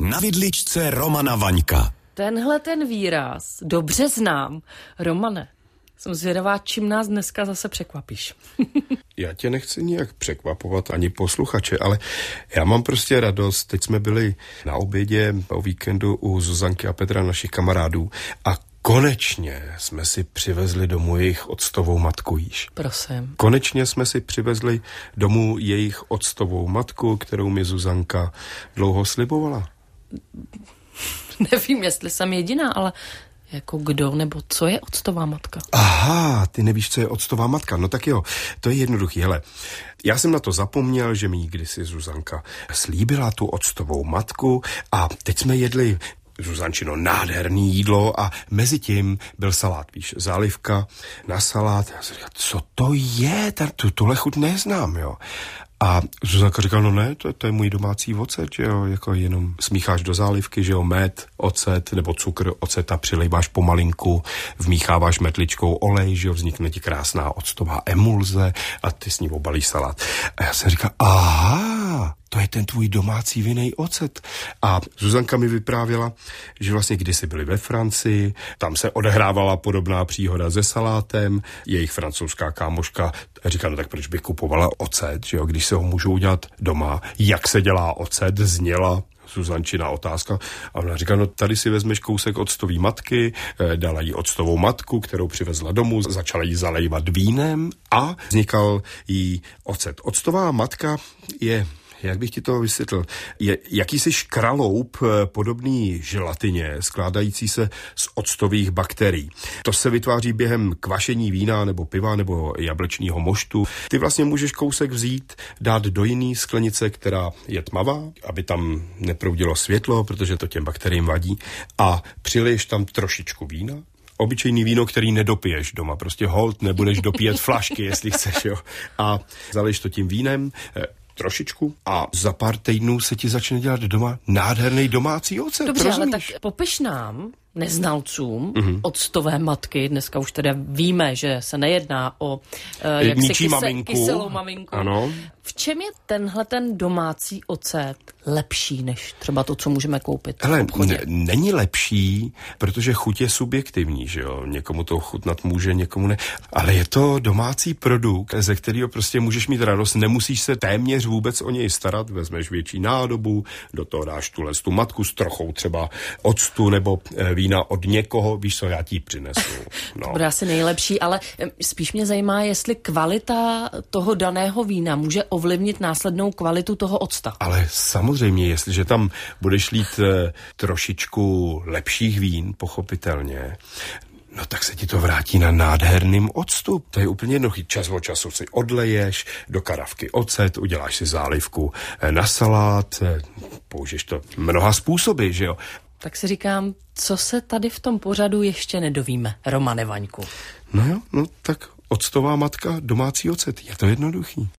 Na vidličce Romana Vaňka. Tenhle ten výraz dobře znám. Romane, jsem zvědavá, čím nás dneska zase překvapíš. já tě nechci nijak překvapovat ani posluchače, ale já mám prostě radost. Teď jsme byli na obědě o víkendu u Zuzanky a Petra, našich kamarádů, a Konečně jsme si přivezli domů jejich octovou matku již. Prosím. Konečně jsme si přivezli domů jejich octovou matku, kterou mi Zuzanka dlouho slibovala. Nevím, jestli jsem jediná, ale jako kdo nebo co je octová matka? Aha, ty nevíš, co je octová matka. No tak jo, to je jednoduchý. Hele, já jsem na to zapomněl, že mi kdysi Zuzanka slíbila tu octovou matku a teď jsme jedli Zuzančino, nádherný jídlo a mezi tím byl salát, víš, zálivka na salát. Já jsem říkal, co to je? Tu, tuhle chuť neznám, jo. A Zuzanka říkala, no ne, to, to je můj domácí ocet, že jo, jako jenom smícháš do zálivky, že jo, med, ocet nebo cukr, ocet a přilejváš pomalinku, vmícháváš metličkou olej, že jo, vznikne ti krásná octová emulze a ty s ní obalíš salát. A já jsem říkal, aha, to je ten tvůj domácí vinej ocet. A Zuzanka mi vyprávěla, že vlastně kdysi byli ve Francii, tam se odehrávala podobná příhoda se salátem, jejich francouzská kámoška říká, no tak proč bych kupovala ocet, že jo, když se ho můžou udělat doma, jak se dělá ocet, zněla Zuzančina otázka. A ona říká, no tady si vezmeš kousek octový matky, eh, dala jí octovou matku, kterou přivezla domů, začala jí zalejvat vínem a vznikal jí ocet. Octová matka je jak bych ti to vysvětlil, je jakýsi škraloup eh, podobný želatině, skládající se z octových bakterií. To se vytváří během kvašení vína nebo piva nebo jablečního moštu. Ty vlastně můžeš kousek vzít, dát do jiný sklenice, která je tmavá, aby tam neproudilo světlo, protože to těm bakteriím vadí, a přiliješ tam trošičku vína, obyčejný víno, který nedopiješ doma. Prostě hold, nebudeš dopíjet flašky, jestli chceš, jo. A zaleješ to tím vínem, eh, trošičku a za pár týdnů se ti začne dělat doma nádherný domácí ocet. Dobře, rozumíš? ale tak popiš nám, neznalcům mm-hmm. octové matky. Dneska už teda víme, že se nejedná o uh, jak se kyse, maminku. kyselou maminku. Ano. V čem je tenhle ten domácí ocet lepší než třeba to, co můžeme koupit Hele, n- není lepší, protože chuť je subjektivní, že jo. Někomu to chutnat může, někomu ne. Ale je to domácí produkt, ze kterého prostě můžeš mít radost, nemusíš se téměř vůbec o něj starat, vezmeš větší nádobu, do toho dáš tuhle tu matku s trochou třeba octu nebo eh, vína od někoho, víš co, já ti přinesu. No. to bude asi nejlepší, ale spíš mě zajímá, jestli kvalita toho daného vína může ovlivnit následnou kvalitu toho octa. Ale samozřejmě, jestliže tam budeš lít e, trošičku lepších vín, pochopitelně, No tak se ti to vrátí na nádherným octu. To je úplně jednoduchý. Čas od času si odleješ do karavky ocet, uděláš si zálivku eh, na salát, eh, použiješ to mnoha způsoby, že jo tak si říkám, co se tady v tom pořadu ještě nedovíme, Romane Vaňku. No jo, no tak octová matka, domácí ocet, je to jednoduchý.